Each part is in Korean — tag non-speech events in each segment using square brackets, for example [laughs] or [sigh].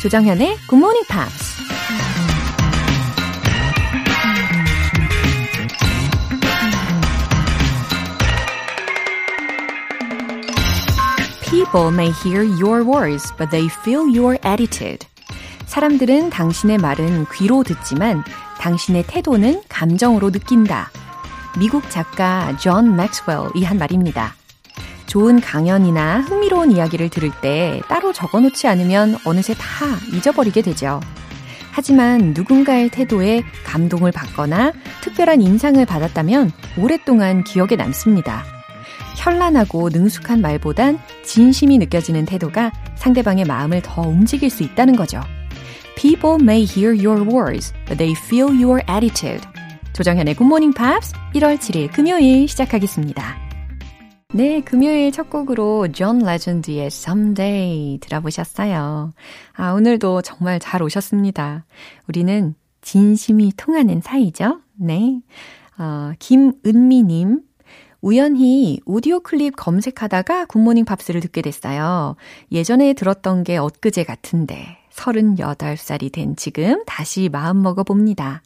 조정현의 Good Morning Pops. People may hear your words, but they feel your attitude. 사람들은 당신의 말은 귀로 듣지만 당신의 태도는 감정으로 느낀다. 미국 작가 존 맥스웰이 한 말입니다. 좋은 강연이나 흥미로운 이야기를 들을 때 따로 적어 놓지 않으면 어느새 다 잊어버리게 되죠. 하지만 누군가의 태도에 감동을 받거나 특별한 인상을 받았다면 오랫동안 기억에 남습니다. 현란하고 능숙한 말보단 진심이 느껴지는 태도가 상대방의 마음을 더 움직일 수 있다는 거죠. People may hear your words, but they feel your attitude. 조정현의 Good Morning Pops 1월 7일 금요일 시작하겠습니다. 네, 금요일 첫 곡으로 존 레전드의 Someday 들어보셨어요. 아, 오늘도 정말 잘 오셨습니다. 우리는 진심이 통하는 사이죠? 네. 어, 김은미님. 우연히 오디오 클립 검색하다가 굿모닝 팝스를 듣게 됐어요. 예전에 들었던 게 엊그제 같은데 38살이 된 지금 다시 마음 먹어 봅니다.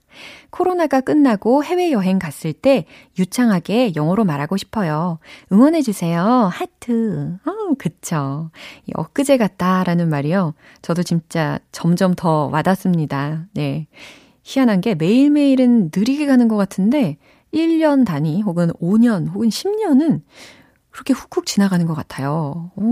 코로나가 끝나고 해외여행 갔을 때 유창하게 영어로 말하고 싶어요. 응원해주세요. 하트. 어, 그쵸. 엊그제 같다라는 말이요. 저도 진짜 점점 더 와닿습니다. 네. 희한한 게 매일매일은 느리게 가는 것 같은데 1년 단위 혹은 5년 혹은 10년은 그렇게 훅훅 지나가는 것 같아요. 어,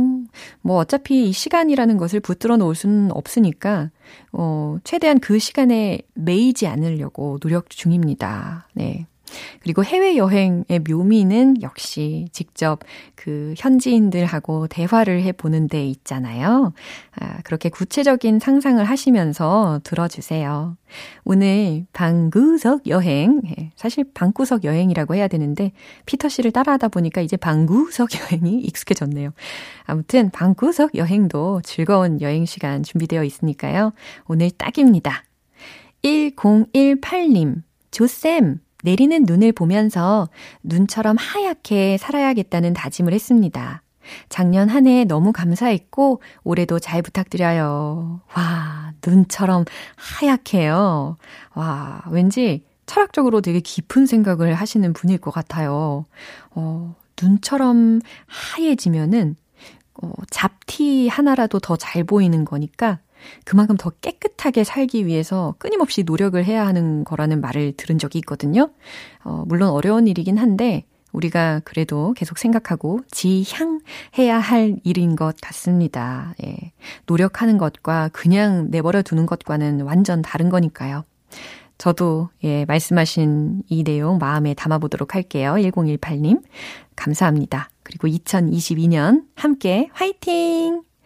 뭐 어차피 이 시간이라는 것을 붙들어 놓을 수는 없으니까 어, 최대한 그 시간에 매이지 않으려고 노력 중입니다. 네. 그리고 해외여행의 묘미는 역시 직접 그 현지인들하고 대화를 해보는 데 있잖아요. 아, 그렇게 구체적인 상상을 하시면서 들어주세요. 오늘 방구석 여행, 예, 사실 방구석 여행이라고 해야 되는데 피터 씨를 따라하다 보니까 이제 방구석 [laughs] 여행이 익숙해졌네요. 아무튼 방구석 여행도 즐거운 여행 시간 준비되어 있으니까요. 오늘 딱입니다. 1018님, 조쌤, 내리는 눈을 보면서 눈처럼 하얗게 살아야겠다는 다짐을 했습니다. 작년 한 해 너무 감사했고 올해도 잘 부탁드려요. 와, 눈처럼 하얗게요. 와, 왠지 철학적으로 되게 깊은 생각을 하시는 분일 것 같아요. 어, 눈처럼 하얘지면은 어, 잡티 하나라도 더 잘 보이는 거니까 그만큼 더 깨끗하게 살기 위해서 끊임없이 노력을 해야 하는 거라는 말을 들은 적이 있거든요. 어, 물론 어려운 일이긴 한데, 우리가 그래도 계속 생각하고 지향해야 할 일인 것 같습니다. 예. 노력하는 것과 그냥 내버려 두는 것과는 완전 다른 거니까요. 저도 예, 말씀하신 이 내용 마음에 담아보도록 할게요. 1018님. 감사합니다. 그리고 2022년 함께 화이팅!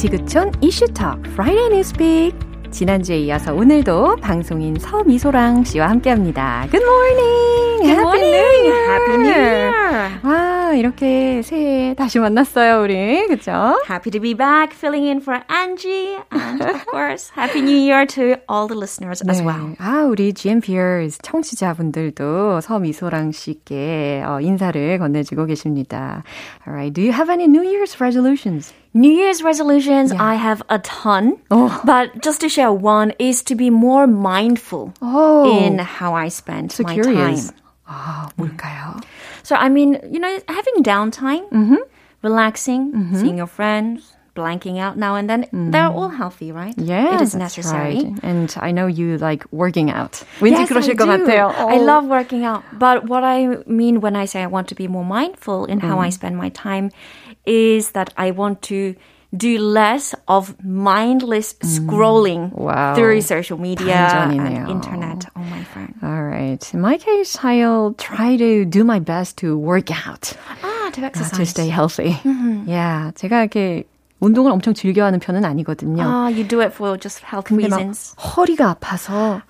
지구촌 이슈톡 Friday Newspeak 지난주에 이어서 오늘도 방송인 서미소랑 씨와 함께합니다. Good morning. Good Happy morning. New Year. Happy New Year. 와 이렇게 새해 다시 만났어요 우리 그렇죠? Happy to be back, filling in for Angie, and of course Happy New Year to all the listeners 네. as well. 아 우리 GMPers 청취자분들도 서미소랑 씨께 어, 인사를 건네주고 계십니다. Alright, do you have any New Year's resolutions? New Year's resolutions, yeah. I have a ton. Oh. But just to share one is to be more mindful oh. in how I spend so my curious. time. 아, 뭘까요? So, I mean, you know, having downtime, mm-hmm. relaxing, mm-hmm. seeing your friends, blanking out now and then. Mm. They're all healthy, right? Yeah, it is necessary. Right. And I know you like working out. 왠지 yes, 그러실 I 것 do. 같아요. I love working out. But what I mean when I say I want to be more mindful in how mm. I spend my time is that I want to do less of mindless scrolling wow. through social media and internet on my phone. All right. In my case, I'll try to do my best to work out. Ah, to exercise. to stay healthy. Mm-hmm. Yeah. 제가 이렇게 운동을 엄청 즐겨하는 편은 아니거든요. Ah, you do it for just health reasons. 허리가 아파서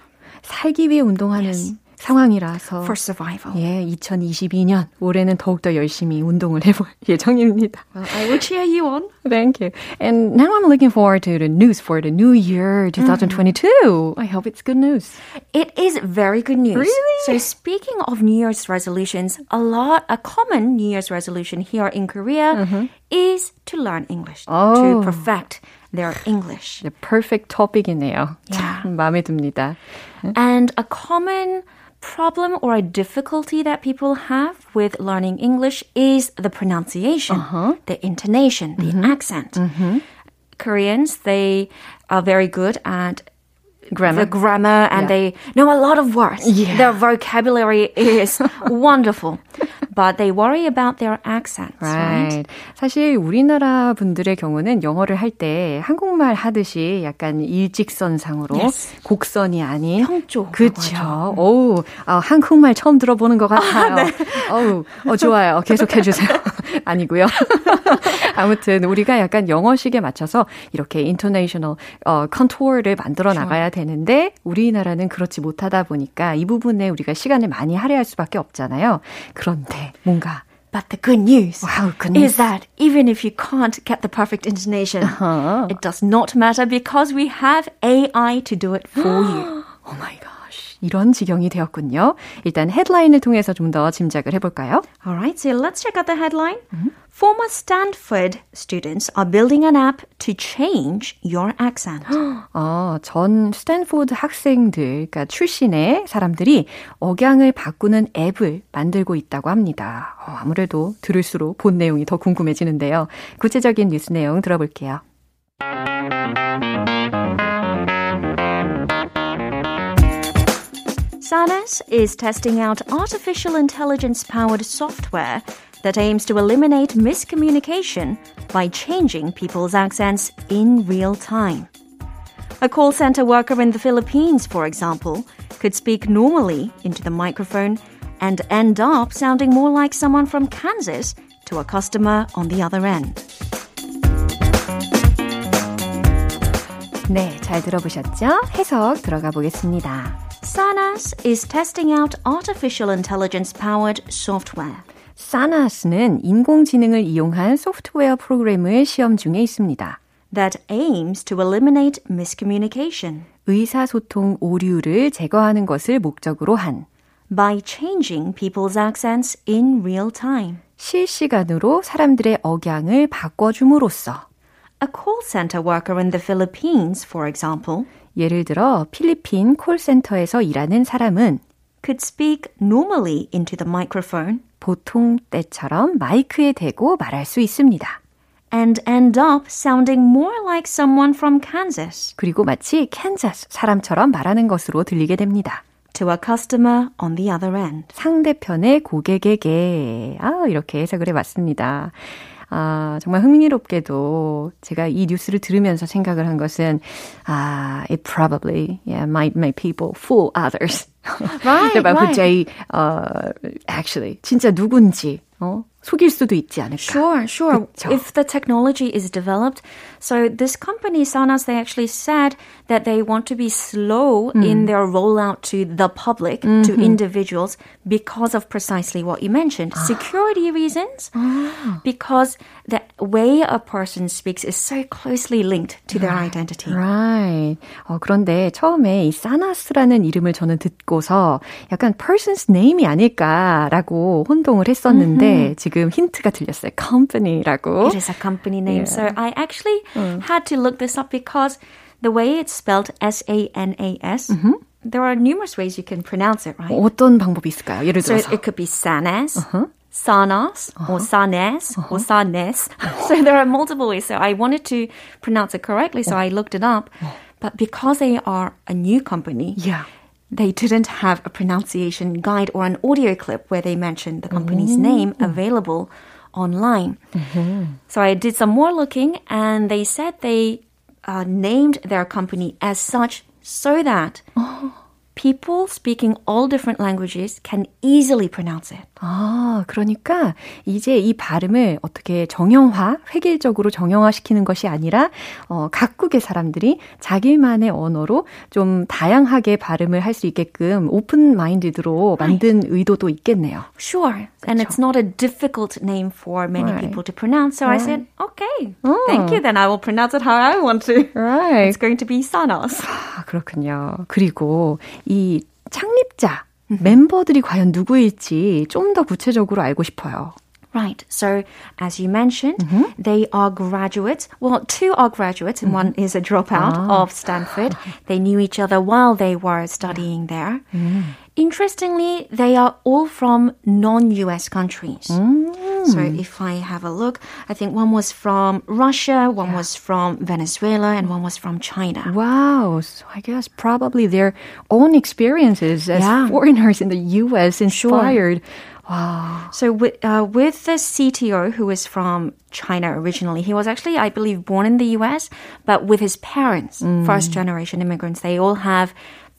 살기 위해 운동하는 yes. 상황이라서 for survival. 예, 2022년 올해는 더욱더 열심히 운동을 해볼 [laughs] 예정입니다. Well, I will cheer you on. [laughs] Thank you. And now I'm looking forward to the news for the new year 2022. Mm. I hope it's good news. It is very good news. Really? So speaking of New Year's resolutions, a lot a common New Year's resolution here in Korea mm-hmm. is to learn English, oh. to perfect their English. The perfect topic이네요. Yeah. 마음에 듭니다. And a common problem or a difficulty that people have with learning English is the pronunciation, uh-huh. the intonation, mm-hmm. the accent. Mm-hmm. Koreans, they are very good at grammar, the grammar, and yeah. they know a lot of words. Yeah. Their vocabulary is wonderful. but they worry about their accents, right. right? 사실 우리나라 분들의 경우는 영어를 할 때 한국말 하듯이 약간 일직선상으로 yes. 곡선이 아닌 평조. 그렇죠. 오, 아, 한국말 처음 들어보는 것 같아요. 아, 네. 어우, 어, 좋아요. 계속 해주세요. 아니고요. 아무튼 우리가 약간 영어식에 맞춰서 이렇게 intonational 어, contour를 만들어 나가야 되는데 우리나라는 그렇지 못하다 보니까 이 부분에 우리가 시간을 많이 할애할 수밖에 없잖아요. 그런데 뭔가 But the good news wow, is that even if you can't get the perfect intonation, uh-huh. it does not matter because we have AI to do it for you. oh my god. 이런 지경이 되었군요. 일단 헤드라인을 통해서 좀 더 짐작을 해볼까요? Alright, so let's check out the headline. Mm-hmm. Former Stanford students are building an app to change your accent. [gasps] 어, 전 스탠포드 학생들, 그러니까 출신의 사람들이 억양을 바꾸는 앱을 만들고 있다고 합니다. 어, 아무래도 들을수록 본 내용이 더 궁금해지는데요. 구체적인 뉴스 내용 들어볼게요. Sanas is testing out artificial intelligence powered software that aims to eliminate miscommunication by changing people's accents in real time. A call center worker in the Philippines, for example, could speak normally into the microphone and end up sounding more like someone from Kansas to a customer on the other end. 네, 잘 들어보셨죠? 해석 들어가 보겠습니다. Sanas is testing out artificial intelligence powered software. Sanas는 인공지능을 이용한 소프트웨어 프로그램을 시험 중에 있습니다. That aims to eliminate miscommunication. 의사소통 오류를 제거하는 것을 목적으로 한 by changing people's accents in real time. 실시간으로 사람들의 억양을 바꿔줌으로써 A call center worker in the Philippines, for example, 예를 들어 필리핀 콜센터에서 일하는 사람은 could speak normally into the microphone. 보통 때처럼 마이크에 대고 말할 수 있습니다. and end up sounding more like someone from Kansas. 그리고 마치 캔자스 사람처럼 말하는 것으로 들리게 됩니다. to a customer on the other end. 상대편의 고객에게 아 이렇게 해석을 해봤습니다. 아, 정말 흥미롭게도 제가 이 뉴스를 들으면서 생각을 한 것은 아, it probably yeah, might make people fool others. Right, about right. who they uh, actually 진짜 누군지 어? 속일 수도 있지 않을까. Sure, sure. 그쵸? If the technology is developed. So this company, Sanas, they actually said that they want to be slow mm. in their rollout to the public, mm-hmm. to individuals, because of precisely what you mentioned. Security reasons. Because the way a person speaks is so closely linked to their right. identity. Right. 어, 그런데 처음에 이 사나스라는 이름을 저는 듣고서 약간 person's name이 아닐까라고 혼동을 했었는데 mm-hmm. 지금 힌트가 들렸어요. company라고. It is a company name. Yeah. So I actually mm. had to look this up because the way it's spelled S-A-N-A-S, mm-hmm. there are numerous ways you can pronounce it, right? 어떤 방법이 있을까요? 예를 들어서. So it could be Sanas, uh-huh. Sanas or Sanes or Sanes. [laughs] So there are multiple ways. So I wanted to pronounce it correctly, so I looked it up. But because they are a new company, Yeah. they didn't have a pronunciation guide or an audio clip where they mentioned the company's name available online. So I did some more looking, and they said they uh, named their company as such so that people speaking all different languages can easily pronounce it. 아, 그러니까 이제 이 발음을 어떻게 정형화, 획일적으로 정형화 시키는 것이 아니라 어, 각국의 사람들이 자기만의 언어로 좀 다양하게 발음을 할 수 있게끔 오픈 마인드드로 만든 의도도 있겠네요. Sure. And it's not a difficult name for many Right. people to pronounce. So I said, okay, thank you. Then I will pronounce it how I want to. Right. It's going to be Sanas. 아, 그렇군요. 그리고 이 창립자 멤버들이 과연 누구일지 좀 더 구체적으로 알고 싶어요. Right. So, as you mentioned, mm-hmm. they are graduates. Well, two are graduates, and one mm-hmm. is a dropout ah. of Stanford. [laughs] They knew each other while they were studying there. Mm. Interestingly, they are all from non US countries. Mm. So, if I have a look, I think one was from Russia, one was from Venezuela, and one was from China. Wow. So I guess probably their own experiences as Yeah. foreigners in the US inspired. Wow. So with, uh, with the CTO who is from China originally, he was actually, I believe, born in the US, but with his parents, first generation immigrants, they all have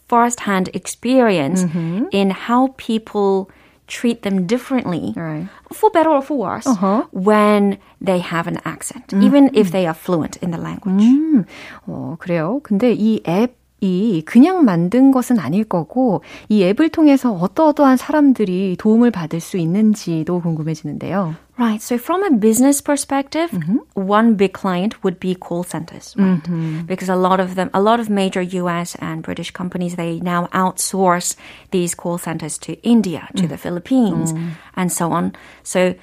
first-hand experience in how people treat them differently, Right. for better or for worse, when they have an accent, even if they are fluent in the language. 음, 어, 그래요. 근데 이 앱 이 그냥 만든 것은 아닐 거고, 이 앱을 통해서 어떠어떠한 사람들이 도움을 받을 수 있는지도 궁금해지는데요. Right. So from a business perspective, one big client would be call centers, right? Because a lot of them, a lot of major US and British companies, they now outsource these call centers to India, to the Philippines, and so on. So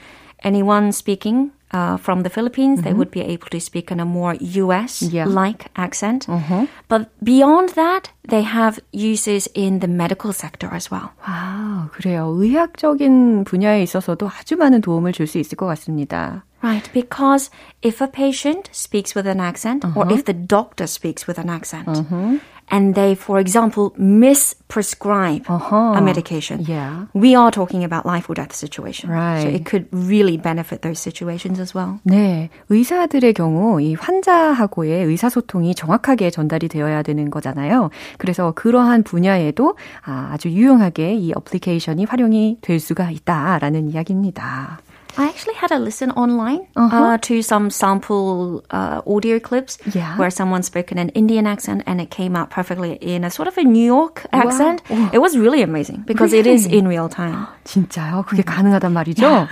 anyone speaking uh, from the Philippines, they would be able to speak in a more US-like accent. But beyond that, they have uses in the medical sector as well. 와, 그래요. 의학적인 분야에 있어서도 아주 많은 도움을 줄 수 있을 것 같습니다. Right, because if a patient speaks with an accent, or if the doctor speaks with an accent, And they, for example, misprescribe a medication, Yeah. we are talking about life or death situation. So Right. it could really benefit those situations as well. 네, 의사들의 경우 이 환자하고의 의사소통이 정확하게 전달이 되어야 되는 거잖아요. 그래서 그러한 분야에도 아, 아주 유용하게 이 어플리케이션이 활용이 될 수가 있다라는 이야기입니다. I actually had a listen online uh, to some sample uh, audio clips Yeah. where someone spoke in an Indian accent and it came out perfectly in a sort of a New York accent. It was really amazing because it is in real time. [gasps] 진짜요? 그게 가능하단 말이죠?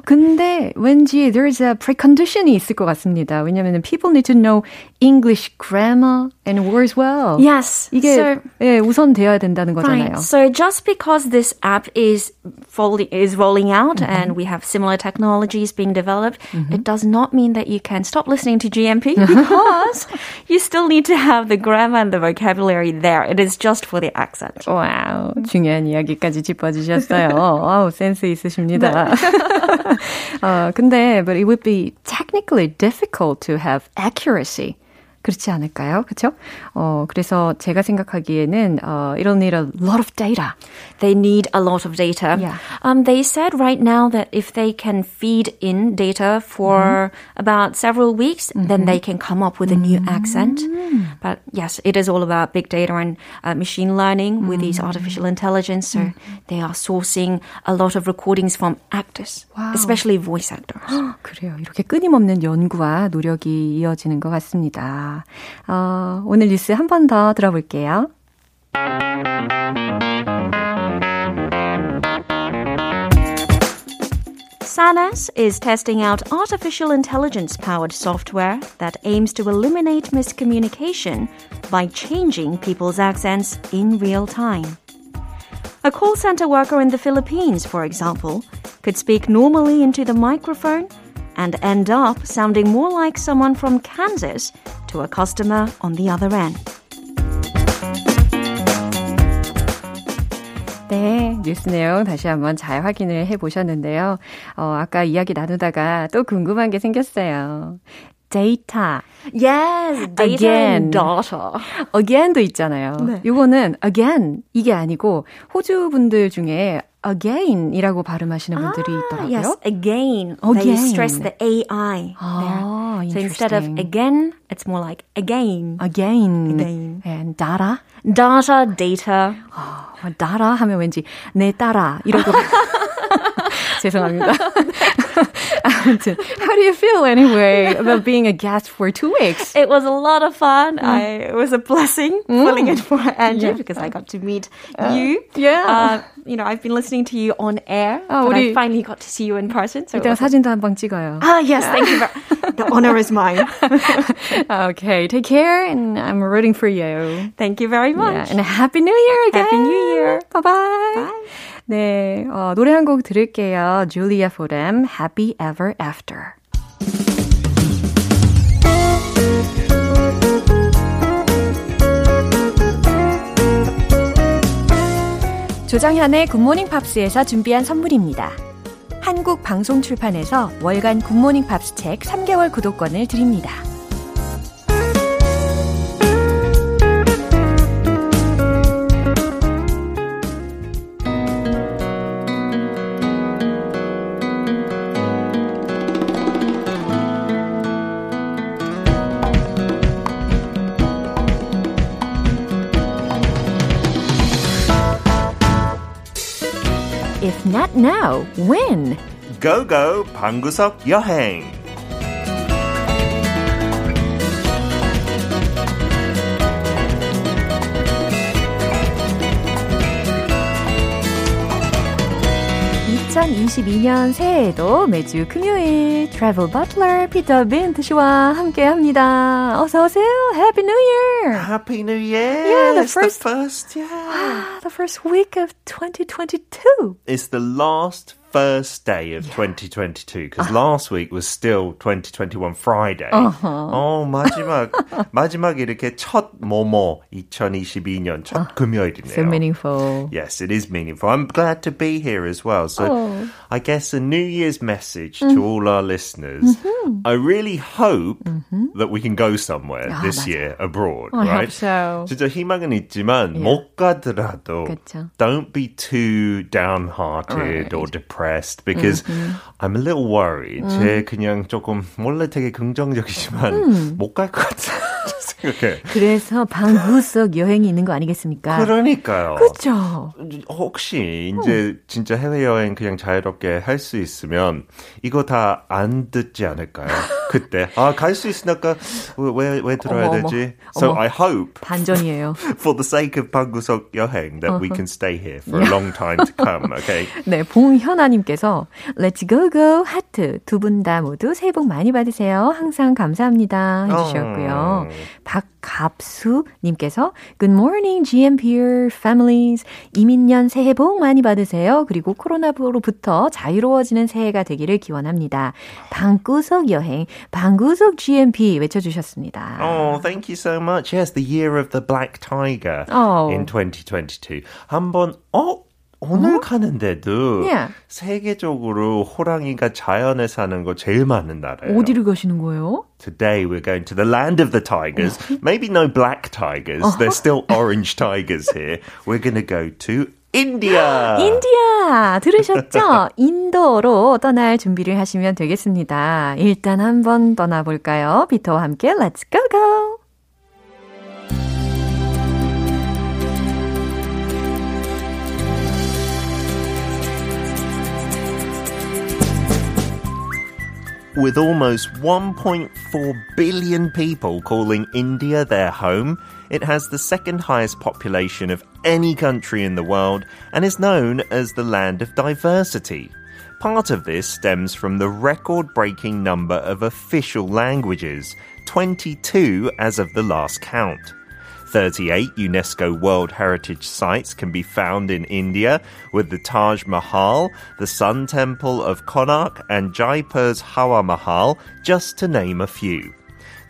[gasps] 근데 왠지 there's a precondition이 있을 것 같습니다. 왜냐하면 people need to know English grammar and words well. Yes. 이게 so, 예, 우선 되어야 된다는 거잖아요. right. So just because this app is folding, is rolling out and we have similar technologies being developed, it does not mean that you can stop listening to GMP because [laughs] you still need to have the grammar and the vocabulary there. It is just for the accent. 와우, 중요한 이야기까지 짚어주셨어요. [laughs] 아우, 센스 있으십니다. [laughs] 어, 근데, but it would be technically difficult to have accuracy. 그렇지 않을까요? 그렇죠? 어, 그래서 제가 생각하기에는 uh, it'll need a lot of data. They need a lot of data. Yeah. Um, they said right now that if they can feed in data for about several weeks, then they can come up with a new accent. But yes, it is all about big data and uh, machine learning with these artificial intelligence. So they are sourcing a lot of recordings from actors, especially voice actors. 그래요. 이렇게 끊임없는 연구와 노력이 이어지는 것 같습니다. 어, 오늘 뉴스 한 번 더 들어볼게요. Sanas is testing out artificial intelligence powered software that aims to eliminate miscommunication by changing people's accents in real time. A call center worker in the Philippines, for example, could speak normally into the microphone and end up sounding more like someone from Kansas to a customer on the other end. 네, 뉴스 내용 다시 한번 잘 확인을 해 보셨는데요. 어, 아까 이야기 나누다가 또 궁금한 게 생겼어요. 데이터. Yes, data Again. data. again도 있잖아요. 네. 요거는 again 이게 아니고 호주 분들 중에 again이라고 발음하시는 분들이 있더라고요. Yes, again. They Again. stress the AI Ah, there. So instead of again, it's more like again. again, Again. and data. Data, data. 어, data 하면 왠지 내 따라 이러고 죄송합니다. [laughs] 아무튼, how do you feel anyway about being [laughs] a guest for two weeks? It was a lot of fun. I, it was a blessing filling in for Andrew because I got to meet you. yeah. Uh, you know, I've been listening to you on air, 아, but 우리- I finally got to see you in person. So it 이따가 was 사진도 한 방 찍어요. Ah, yes, thank you. Very, [laughs] the honor is mine. Okay, take care, and I'm rooting for you. Thank you very much. Yeah, and a happy new year again. Happy New Year. Bye bye. 네, 어, 노래 한 곡 들을게요. Julia Fordham, Happy Ever After. 조장현의 굿모닝 팝스에서 준비한 선물입니다. 한국 방송 출판에서 월간 굿모닝 팝스 책 3개월 구독권을 드립니다. not now, when? 고고 방구석 여행. (2022년) 새해에도 매주 금요일 트래블 버틀러 피터 빈트 씨와 함께합니다. 어서 오세요. Happy New Year. Happy New Year! Yeah, the it's first- the first, yeah. The first week of 2022. It's the last first day of 2022 because last week was still 2021 Friday. 어, 마지막 [laughs] 마지막 이렇게 첫 모모 2022년 첫 금요일이네요. So meaningful. Yes, it is meaningful. I'm glad to be here as well. So, Oh. I guess a New Year's message to all our listeners. I really hope that we can go somewhere this year abroad, I right? hope so. 진짜 희망은 있지만 못 가더라도 그쵸. don't be too downhearted or depressed Because I'm a little worried. 제 그냥 조금 원래 되게 긍정적이지만 못갈 것 같아 [laughs] 생각해. 그래서 방구 석 여행이 있는 거 아니겠습니까? 그러니까요. 그렇죠. 혹시 이제 진짜 해외 여행 그냥 자유롭게 할 수 있으면 이거 다 안 듣지 않을까요? 그때 아 갈 수 있으니까 왜왜 들어야 어머. 되지? So 어머. I hope 반전이에요. [laughs] for the sake of 방구석 여행 that we can stay here for a long time to come. Okay. [laughs] 네, 봉현아님께서 Let's go go 하트 두 분 다 모두 새해 복 많이 받으세요. 항상 감사합니다 해주셨고요. 박갑수님께서 Good morning GMPR families 이민년 새해 복 많이 받으세요. 그리고 코로나로 부터 자유로워지는 새해가 되기를 기원합니다. 방구석 여행 방구석 GMP 외쳐주셨습니다. Oh, thank you so much. Yes, the year of the black tiger Oh. in 2022. 한번 어 오늘 가는데도 Yeah. 세계적으로 호랑이가 자연에 사는 거 제일 많은 나라예요. 어디를 가시는 거예요? Today we're going to the land of the tigers. Maybe no black tigers. There's still orange tigers here. We're going to go to India. 인디아 들으셨죠? 인도로 떠날 준비를 하시면 되겠습니다. 일단 한번 떠나볼까요? 비터와 함께 Let's go go! With almost 1.4 billion people calling India their home, it has the second highest population of any country in the world and is known as the land of diversity. Part of this stems from the record breaking number of official languages, 22 as of the last count. 38 UNESCO World Heritage Sites can be found in India, with the Taj Mahal, the Sun Temple of Konark, and Jaipur's Hawa Mahal, just to name a few.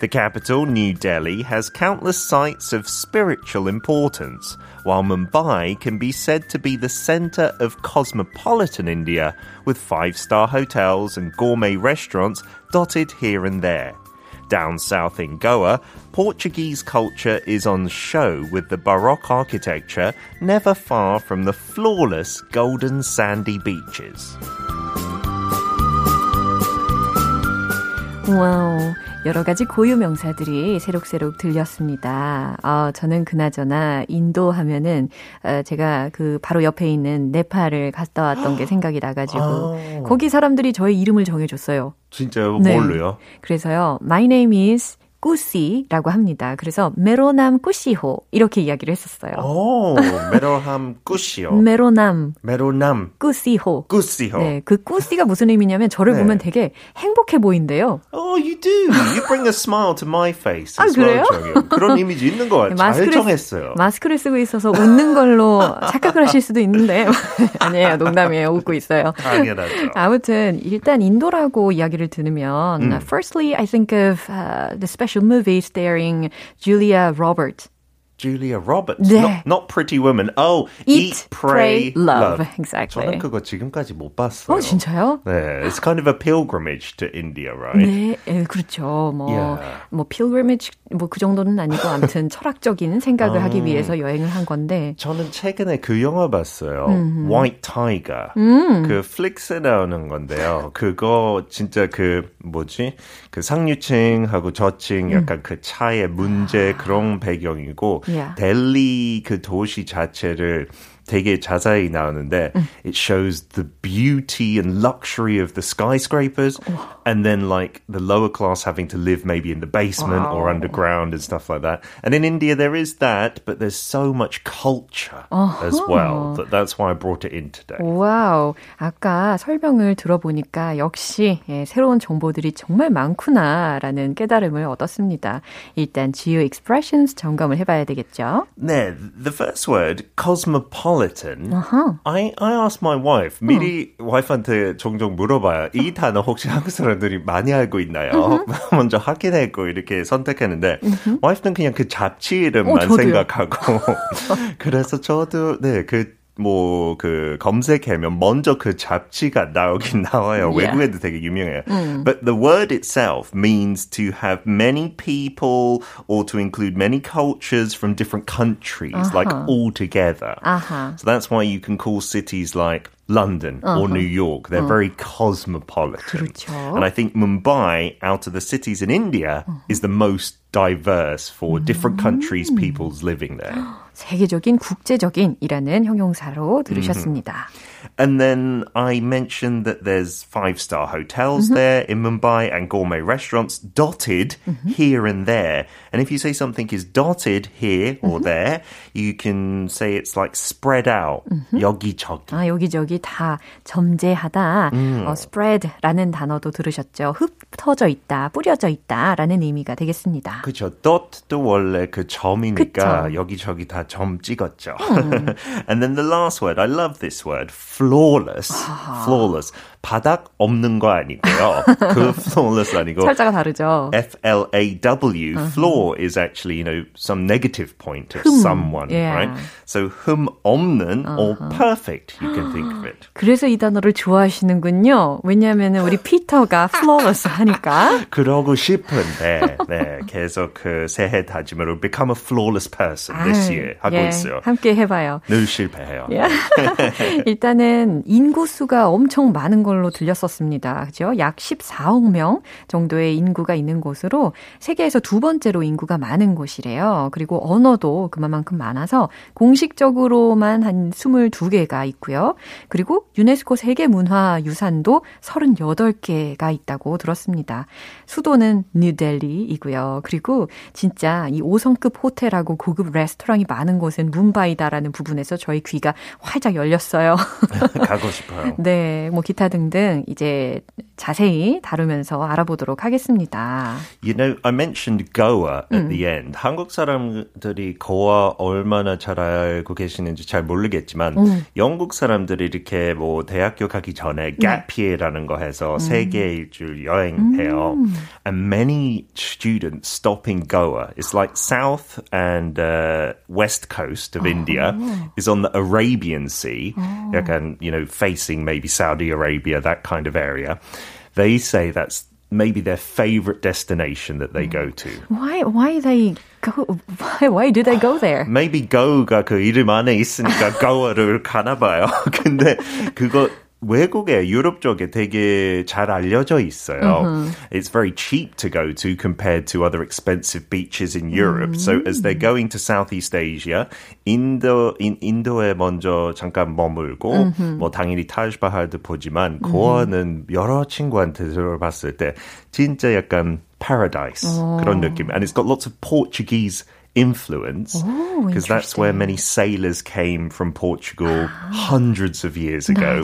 The capital, New Delhi, has countless sites of spiritual importance, while Mumbai can be said to be the center of cosmopolitan India with five star hotels and gourmet restaurants dotted here and there. Down south in Goa, Portuguese culture is on show with the Baroque architecture never far from the flawless golden sandy beaches. Wow. 여러 가지 고유 명사들이 새록새록 들렸습니다. 아, 저는 그나저나 인도 하면은 어, 제가 그 바로 옆에 있는 네팔을 갔다 왔던 게 생각이 나가지고 아. 거기 사람들이 저의 이름을 정해줬어요. 진짜요? 네. 뭘로요? 그래서 my name is 꾸시라고 합니다. 그래서 मेरो नाम खुशी हो 이렇게 이야기를 했었어요. 오, 메로함 꾸시요. [laughs] 메로남 메로남 꾸시호. 꾸시요. 네, 그 꾸시가 무슨 의미냐면 저를 네. 보면 되게 행복해 보인대요. Oh, you do. You bring a smile to my face. 아, 그래요? 그런 이미지 있는 것 같아요. 잘 정했어요. 마스크를 쓰고 있어서 웃는 걸로 [laughs] 착각을 하실 수도 있는데 [laughs] 아니에요, 농담이에요. 웃고 있어요. 당연하죠. 아무튼 일단 인도라고 이야기를 들으면 음. firstly I think of uh, the special movie starring Julia Roberts. Julia Roberts. 네. Not, not Pretty Woman. Oh, Eat, Eat, Pray, Pray, Love. Love. Exactly. 저는 그거 지금까지 못 봤어요. 어, 진짜요? 네, it's kind of a pilgrimage to India, right? 네, 에, 그렇죠. 뭐, Yeah. 뭐, pilgrimage, 뭐, 그 정도는 아니고, 아무튼 철학적인 생각을 아. 하기 위해서 여행을 한 건데, 저는 최근에 그 영화 봤어요. 음. White Tiger. 그 플릭스에 나오는 건데요. 그거 진짜 그 뭐지? 그 상류층하고 저층 약간 그 차의 문제 그런 배경이고 음. Yeah. 델리 그 도시 자체를 되게 자세히 나오는데 음. it shows the beauty and luxury of the skyscrapers and then like the lower class having to live maybe in the basement or Wow. underground and stuff like that. And in India there is that, but there's so much culture as well that that's why I brought it in today. 와우. 아까 설명을 들어보니까 역시 예, 새로운 정보들이 정말 많구나라는 깨달음을 얻었습니다. 일단 주요 expressions 점검을 해봐야 되겠죠. 네, the first word, cosmopolitan. Uh-huh. I, I asked my wife, 미리 와이프한테 종종 물어봐요. 이 단어 혹시 한국 사람들이 많이 알고 있나요? [laughs] 먼저 확인했고 이렇게 선택했는데, 와이프는 그냥 그 잡지 이름만 어. 생각하고. [laughs] 그래서 저도, 네, 그, 뭐, 그, 검색하면 먼저 그 잡지가 나오긴 [laughs] 나와요. Yeah. 외국에도 되게 유명해요. But the word itself means to have many people or to include many cultures from different countries, like all together. 아하. So that's why you can call cities like London or New York. They're very cosmopolitan. 그렇죠. And I think Mumbai, out of the cities in India, is the most diverse for different countries, peoples living there. [gasps] 세계적인 국제적인이라는 형용사로 들으셨습니다. And then I mentioned that there's five star hotels there in Mumbai and gourmet restaurants dotted here and there. And if you say something is dotted here or there, you can say it's like spread out. 여기저기. 아, 여기저기 다 점재하다, 어, spread라는 단어도 들으셨죠. 흩어져 있다, 뿌려져 있다라는 의미가 되겠습니다. 그쵸. dot도 원래 그 점이니까 그쵸. 여기저기 다 점 찍었죠. [laughs] and then the last word, I love this word, flawless. Ah. flawless. 바닥 없는 거 아니고요. 그 flawless 아니고 철자가 다르죠. F-L-A-W, flaw is actually, you know, some negative point of someone, yeah. right? So 흠 없는 or perfect, you can think of it. 그래서 이 단어를 좋아하시는군요. 왜냐하면 우리 피터가 flawless 하니까. 그러고 싶은데, 네, 계속 그 새해 다짐으로 become a flawless person this year 하고 예, 있어요. 함께 해봐요. 늘 실패해요. 예. 일단은 인구수가 엄청 많은 걸로 들렸었습니다. 그죠? 약 14억 명 정도의 인구가 있는 곳으로 세계에서 두 번째로 인구가 많은 곳이래요. 그리고 언어도 그만큼 많아서 공식적으로만 한 22개가 있고요. 그리고 유네스코 세계문화유산도 38개가 있다고 들었습니다. 수도는 뉴델리이고요. 그리고 진짜 이 5성급 호텔하고 고급 레스토랑이 많은 곳은 뭄바이다라는 부분에서 저희 귀가 활짝 열렸어요. [laughs] 가고 싶어요. 네, 뭐 기타 등등 등등 이제 자세히 다루면서 알아보도록 하겠습니다. You know, I mentioned Goa at 음. the end. 한국 사람들이 고아 얼마나 잘 알고 계시는지 잘 모르겠지만 음. 영국 사람들이 이렇게 뭐 대학교 가기 전에 gap year라는 거 해서 음. 세계 일주일 여행해요. 음. And many students stop in Goa. It's like south and uh, west coast of India is on the Arabian Sea. 약간, you know, facing maybe Saudi Arabia, that kind of area. They say that's maybe their favorite destination that they go to. Why why they go why why do they go there? [sighs] Maybe go가 그 이름 안에 있으니까 go를 가나 봐요. 근데 그거 외국에 유럽 쪽에 되게 잘 알려져 있어요. Mm-hmm. It's very cheap to go to compared to other expensive beaches in Europe. Mm-hmm. So as they're going to Southeast Asia, 인도 인, 인도에 먼저 잠깐 머물고 mm-hmm. 뭐 당연히 타즈바하도 보지만 고아는 여러 친구한테 들어봤을 때 진짜 약간 paradise oh. 그런 느낌. And it's got lots of Portuguese influence because oh, that's where many sailors came from Portugal ah. hundreds of years ago.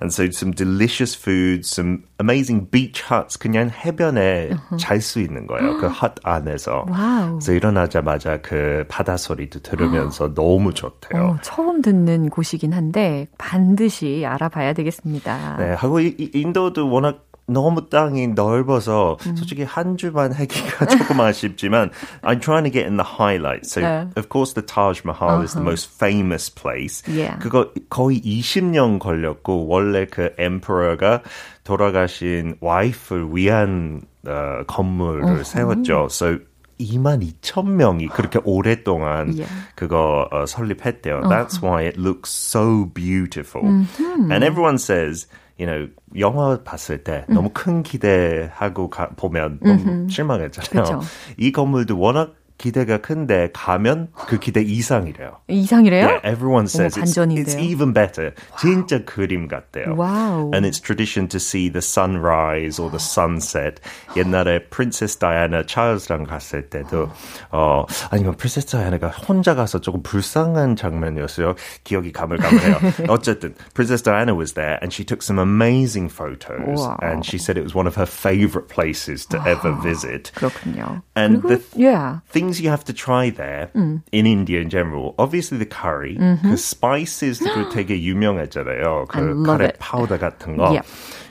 And so some delicious foods, some amazing beach huts 그냥 해변에 uh-huh. 잘수 있는 거예요. 그헛 [gasps] 안에서. 와우. 그래서 일어나자마자 그 바다 소리도 들으면서 [gasps] 너무 좋대요. 어, 처음 듣는 곳이긴 한데 반드시 알아봐야 되겠습니다. 네, 하고 이, 인도도 워낙 너무 땅이 넓어서 음. 솔직히 한 주만 하기가 [laughs] 조금 아쉽지만 I'm trying to get in the highlights. So 네. of course the Taj Mahal uh-huh. is the most famous place. Yeah. 그거 거의 20년 걸렸고 원래 그 emperor가 돌아가신 와이프를 위한 어, 건물을 uh-huh. 세웠죠. So 2만 2천 명이 그렇게 오랫동안 yeah. 그거 어, 설립했대요. Uh-huh. That's why it looks so beautiful. Mm-hmm. And everyone says you know, 영화 봤을 때 음. 너무 큰 기대하고 가, 보면 너무 음흠. 실망했잖아요. 그쵸. 이 건물도 워낙 기대가 큰데 가면 그 기대 이상이래요. 이상이래요? Yeah, everyone says it's, it's even better. wow. 진짜 그림 같대요. Wow. And it's tradition to see the sunrise or the sunset. 옛날에 프린세스 다이애나 찰스랑 갔을 때도 어 아니면 프린세스 다이애나가 혼자 가서 조금 불쌍한 장면이었어요. 기억이 가물가물해요. [laughs] 어쨌든 프린세스 다이애나 was there and she took some amazing photos wow. and she said it was one of her favorite places to ever visit. 그렇군요. And the th- yeah. thing things you have to try there 음. in India in general. Obviously the curry, mm-hmm. 그 spices [gasps] 되게 유명했잖아요. 그 카레 파우더 같은 거. Yep.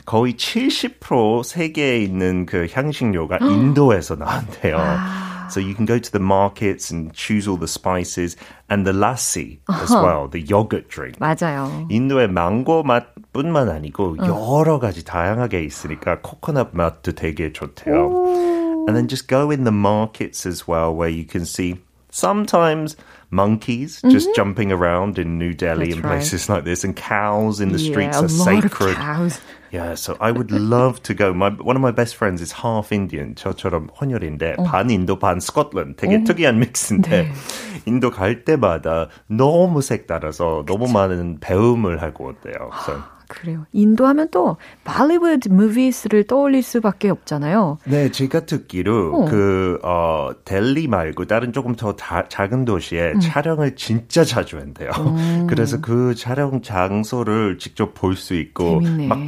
거의 70% 세계에 있는 그 향신료가 [gasps] 인도에서 나온대요. So you can go to the markets and choose all the spices and the lassi as well, the yogurt drink. 맞아요. 인도의 망고 맛뿐만 아니고 어. 여러 가지 다양하게 있으니까 코코넛 맛도 되게 좋대요. 오. And then just go in the markets as well, where you can see sometimes monkeys mm-hmm. just jumping around in New Delhi That's and places right. like this, and cows in the yeah, streets are sacred. Yeah, so I would love to go. My one of my best friends is half Indian. 저처럼 혼혈인데 어. 반 인도 반 스코틀랜드. 되게 어. 특이한 믹스인데 네. 인도 갈 때마다 너무 색달라서 그쵸. 너무 많은 배움을 하고 왔대요. So. 그래요. 인도 하면 또 Bollywood movies를 떠올릴 수밖에 없잖아요. 네, 제가 듣기로 어. 그 어, 델리 말고 다른 조금 더 다, 작은 도시에 음. 촬영을 진짜 자주 한대요. 음. [laughs] 그래서 그 촬영 장소를 직접 볼 수 있고 재밌네. 막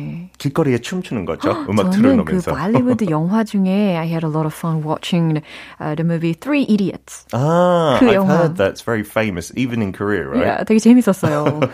길거리에 춤추는 거죠. [gasps] 음악 틀어놓으면서. 그 발리우드 영화 중에 I had a lot of fun watching uh, the movie Three Idiots. 아, [laughs] 그 I've 영화. heard that's very famous even in Korea, right? Yeah, 되게 재밌었어요.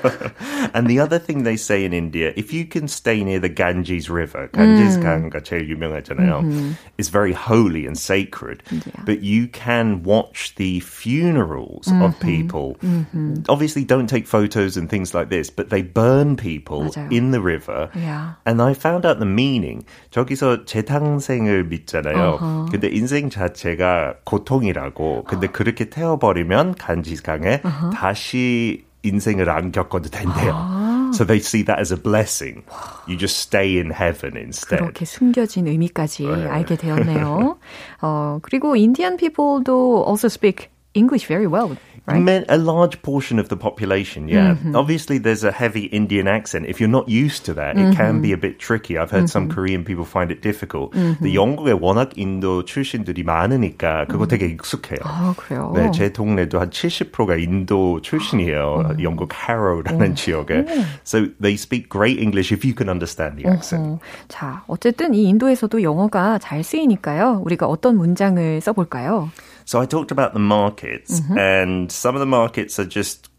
[laughs] and the other thing they say in India India, if you can stay near the Ganges River, Ganges mm. 강가 제일 유명하잖아요, mm-hmm. is very holy and sacred. Yeah. But you can watch the funerals mm-hmm. of people. Mm-hmm. Obviously, don't take photos and things like this, but they burn people 맞아요. in the river. Yeah. And I found out the meaning. 저기서 재탕생을 믿잖아요. Uh-huh. 근데 인생 자체가 고통이라고. 근데 그렇게 태워버리면 간지강에 uh-huh. 다시 인생을 안 겪어도 된대요. 아. So they see that as a blessing. You just stay in heaven instead. 그렇게 숨겨진 의미까지 네. 알게 되었네요. 어, 그리고 Indian people도 also speak English very well. right? Men, a large portion of the population, yeah. Obviously, there's a heavy Indian accent. If you're not used to that, it can be a bit tricky. I've heard some Korean people find it difficult. 근데 영국에 워낙 인도 출신들이 많으니까 그거 되게 익숙해요. 아, 그래요? 네, 제 동네도 한 70%가 인도 출신이에요. [gasps] 영국 하로라는 지역에. So they speak great English if you can understand the accent. 어, 자, 어쨌든 이 인도에서도 영어가 잘 쓰이니까요. 우리가 어떤 문장을 써볼까요? So I talked about the markets, and some of the markets are just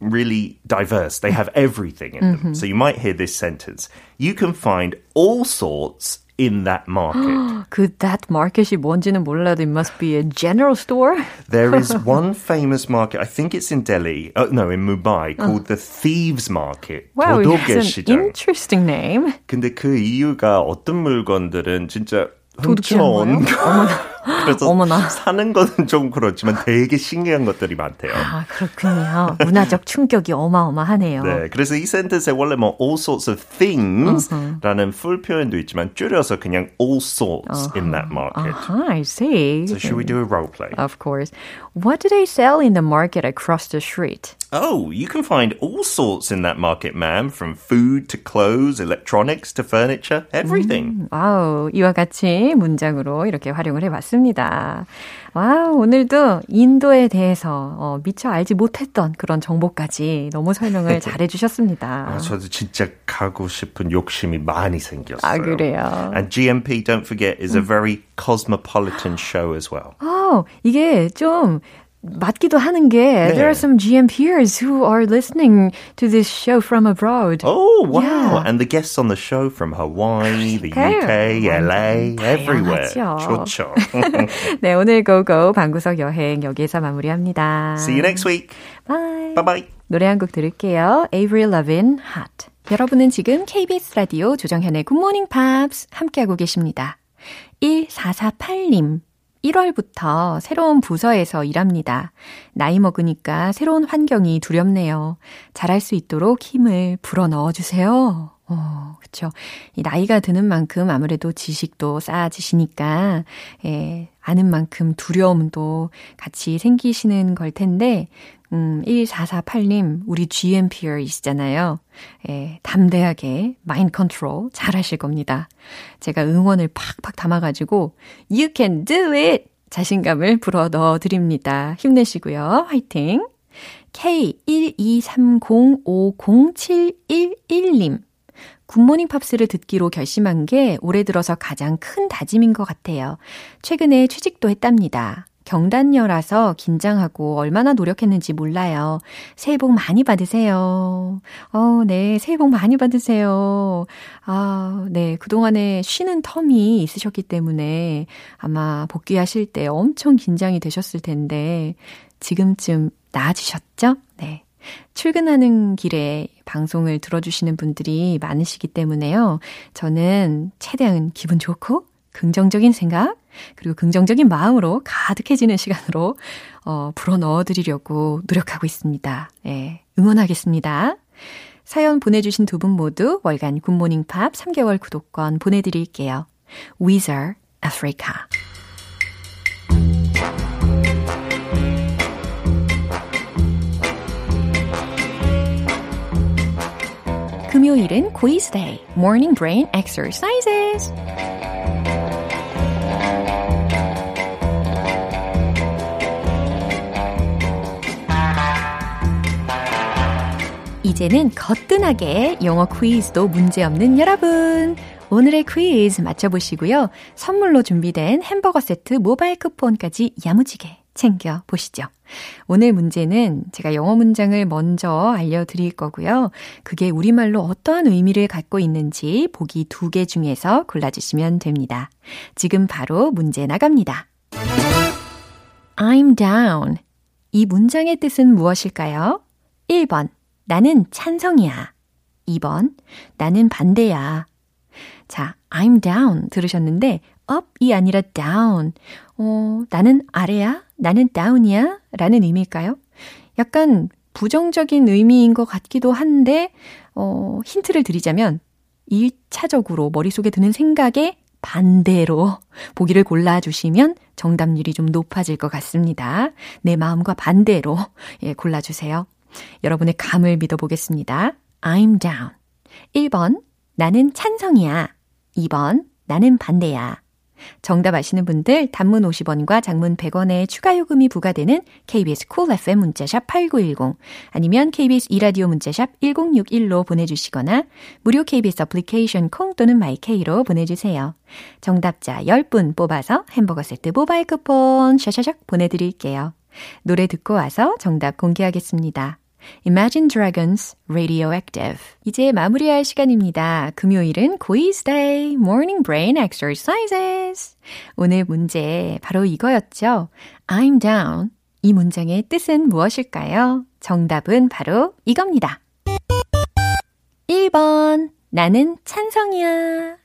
really diverse. They have everything in them. So you might hear this sentence You can find all sorts in that market. [gasps] 그 that market이 뭔지는 몰라도 it must be a general store? [laughs] there is [laughs] one famous market, I think it's in Delhi, oh, no, in Mumbai, called the Thieves Market. Wow, it 도둑의 has an 시장. interesting name. 근데 그 이유가 어떤 물건들은 진짜 도둑질한 훔쳐온 거예요? [laughs] 거. 그래서 어머나. 사는 거는 좀 그렇지만 되게 신기한 것들이 많대요. 아, 그렇군요. 문화적 충격이 어마어마하네요. 네, 그래서 이 센텐스에 원래 뭐 all sorts of things라는 풀 표현도 있지만 줄여서 그냥 all sorts in that market. Uh-huh, I see. So should we do a role play? Of course. What do they sell in the market across the street? Oh, you can find all sorts in that market, ma'am, from food to clothes, electronics to furniture, everything. 와우, 이와 같이 문장으로 이렇게 활용을 해봤습니다. 와우, 오늘도 인도에 대해서 어, 미처 알지 못했던 그런 정보까지 너무 설명을 잘 해주셨습니다. 아, 저도 진짜 가고 싶은 욕심이 많이 생겼어요. 아, 그래요? And GMP, don't forget, is a very cosmopolitan show as well. 어, 이게 좀 맞기도 하는 게 there are some GM peers who are listening to this show from abroad. Oh, wow. Yeah. And the guests on the show from Hawaii, the. UK, LA, everywhere. 좋죠. 네, 오늘 고고 방구석 여행 여기에서 마무리합니다. See you next week. Bye. Bye-bye. 노래 한 곡 들을게요. Avril Lavigne, Hot. 여러분은 지금 KBS 라디오 조정현의 굿모닝 팝스 함께하고 계십니다. 1448님. 1월부터 새로운 부서에서 일합니다. 나이 먹으니까 새로운 환경이 두렵네요. 잘할 수 있도록 힘을 불어 넣어주세요. 어, 그쵸. 이 나이가 드는 만큼 아무래도 지식도 쌓아지시니까, 예, 아는 만큼 두려움도 같이 생기시는 걸 텐데, 음, 1448님, 우리 GMPR이시잖아요. 예, 담대하게 마인드 컨트롤 잘 하실 겁니다. 제가 응원을 팍팍 담아가지고, You can do it! 자신감을 불어 넣어 드립니다. 힘내시고요. 화이팅! K123050711님. 굿모닝 팝스를 듣기로 결심한 게 올해 들어서 가장 큰 다짐인 것 같아요. 최근에 취직도 했답니다. 경단녀라서 긴장하고 얼마나 노력했는지 몰라요. 새해 복 많이 받으세요. 어, 네. 새해 복 많이 받으세요. 아, 네. 그동안에 쉬는 텀이 있으셨기 때문에 아마 복귀하실 때 엄청 긴장이 되셨을 텐데 지금쯤 나아지셨죠? 네. 출근하는 길에 방송을 들어주시는 분들이 많으시기 때문에요. 저는 최대한 기분 좋고 긍정적인 생각, 그리고 긍정적인 마음으로 가득해지는 시간으로 어, 불어 넣어드리려고 노력하고 있습니다. 예, 응원하겠습니다. 사연 보내주신 두 분 모두 월간 굿모닝 팝 3개월 구독권 보내드릴게요. Weezer, Africa. 금요일은 quiz day, morning brain exercises. 이제는 거뜬하게 영어 퀴즈도 문제없는 여러분. 오늘의 퀴즈 맞춰보시고요. 선물로 준비된 햄버거 세트 모바일 쿠폰까지 야무지게 챙겨 보시죠. 오늘 문제는 제가 영어 문장을 먼저 알려드릴 거고요. 그게 우리말로 어떤 의미를 갖고 있는지 보기 두 개 중에서 골라주시면 됩니다. 지금 바로 문제 나갑니다. I'm down. 이 문장의 뜻은 무엇일까요? 1번. 나는 찬성이야. 2번. 나는 반대야. 자, I'm down 들으셨는데 up이 아니라 down. 어, 나는 아래야? 나는 down이야? 라는 의미일까요? 약간 부정적인 의미인 것 같기도 한데 어, 힌트를 드리자면 1차적으로 머릿속에 드는 생각에 반대로 보기를 골라주시면 정답률이 좀 높아질 것 같습니다. 내 마음과 반대로 예, 골라주세요. 여러분의 감을 믿어보겠습니다. I'm down. 1번, 나는 찬성이야. 2번, 나는 반대야. 정답 아시는 분들 단문 50원과 장문 100원의 추가 요금이 부과되는 KBS 쿨 cool FM 문자샵 8910 아니면 KBS 이라디오 문자샵 1061로 보내주시거나 무료 KBS 애플리케이션 콩 또는 마이케이로 보내주세요. 정답자 10분 뽑아서 햄버거 세트 모바일 쿠폰 샤샤샥 보내드릴게요. 노래 듣고 와서 정답 공개하겠습니다. Imagine Dragons Radioactive. 이제 마무리할 시간입니다. 금요일은 quiz day, morning brain exercises. 오늘 문제 바로 이거였죠. I'm down. 이 문장의 뜻은 무엇일까요? 정답은 바로 이겁니다. 1번. 나는 찬성이야.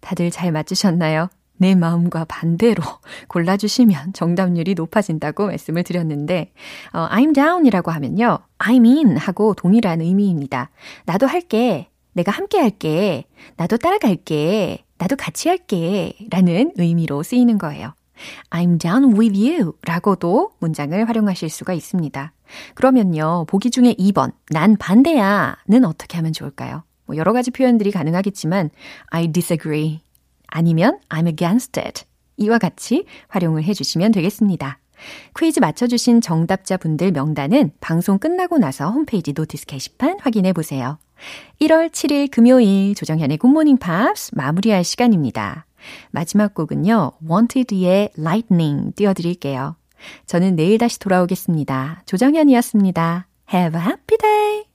다들 잘 맞추셨나요? 내 마음과 반대로 [laughs] 골라주시면 정답률이 높아진다고 말씀을 드렸는데, 어, I'm down 이라고 하면요. I'm in 하고 동일한 의미입니다. 나도 할게. 내가 함께 할게. 나도 따라갈게. 나도 같이 할게. 라는 의미로 쓰이는 거예요. I'm down with you 라고도 문장을 활용하실 수가 있습니다. 그러면요, 보기 중에 2번, 난 반대야 는 어떻게 하면 좋을까요? 뭐 여러 가지 표현들이 가능하겠지만, I disagree. 아니면 I'm against it. 이와 같이 활용을 해주시면 되겠습니다. 퀴즈 맞춰주신 정답자분들 명단은 방송 끝나고 나서 홈페이지 notice 게시판 확인해 보세요. 1월 7일 금요일 조정현의 굿모닝 팝스 마무리할 시간입니다. 마지막 곡은요, Wanted의 Lightning 띄워드릴게요. 저는 내일 다시 돌아오겠습니다. 조정현이었습니다. Have a happy day!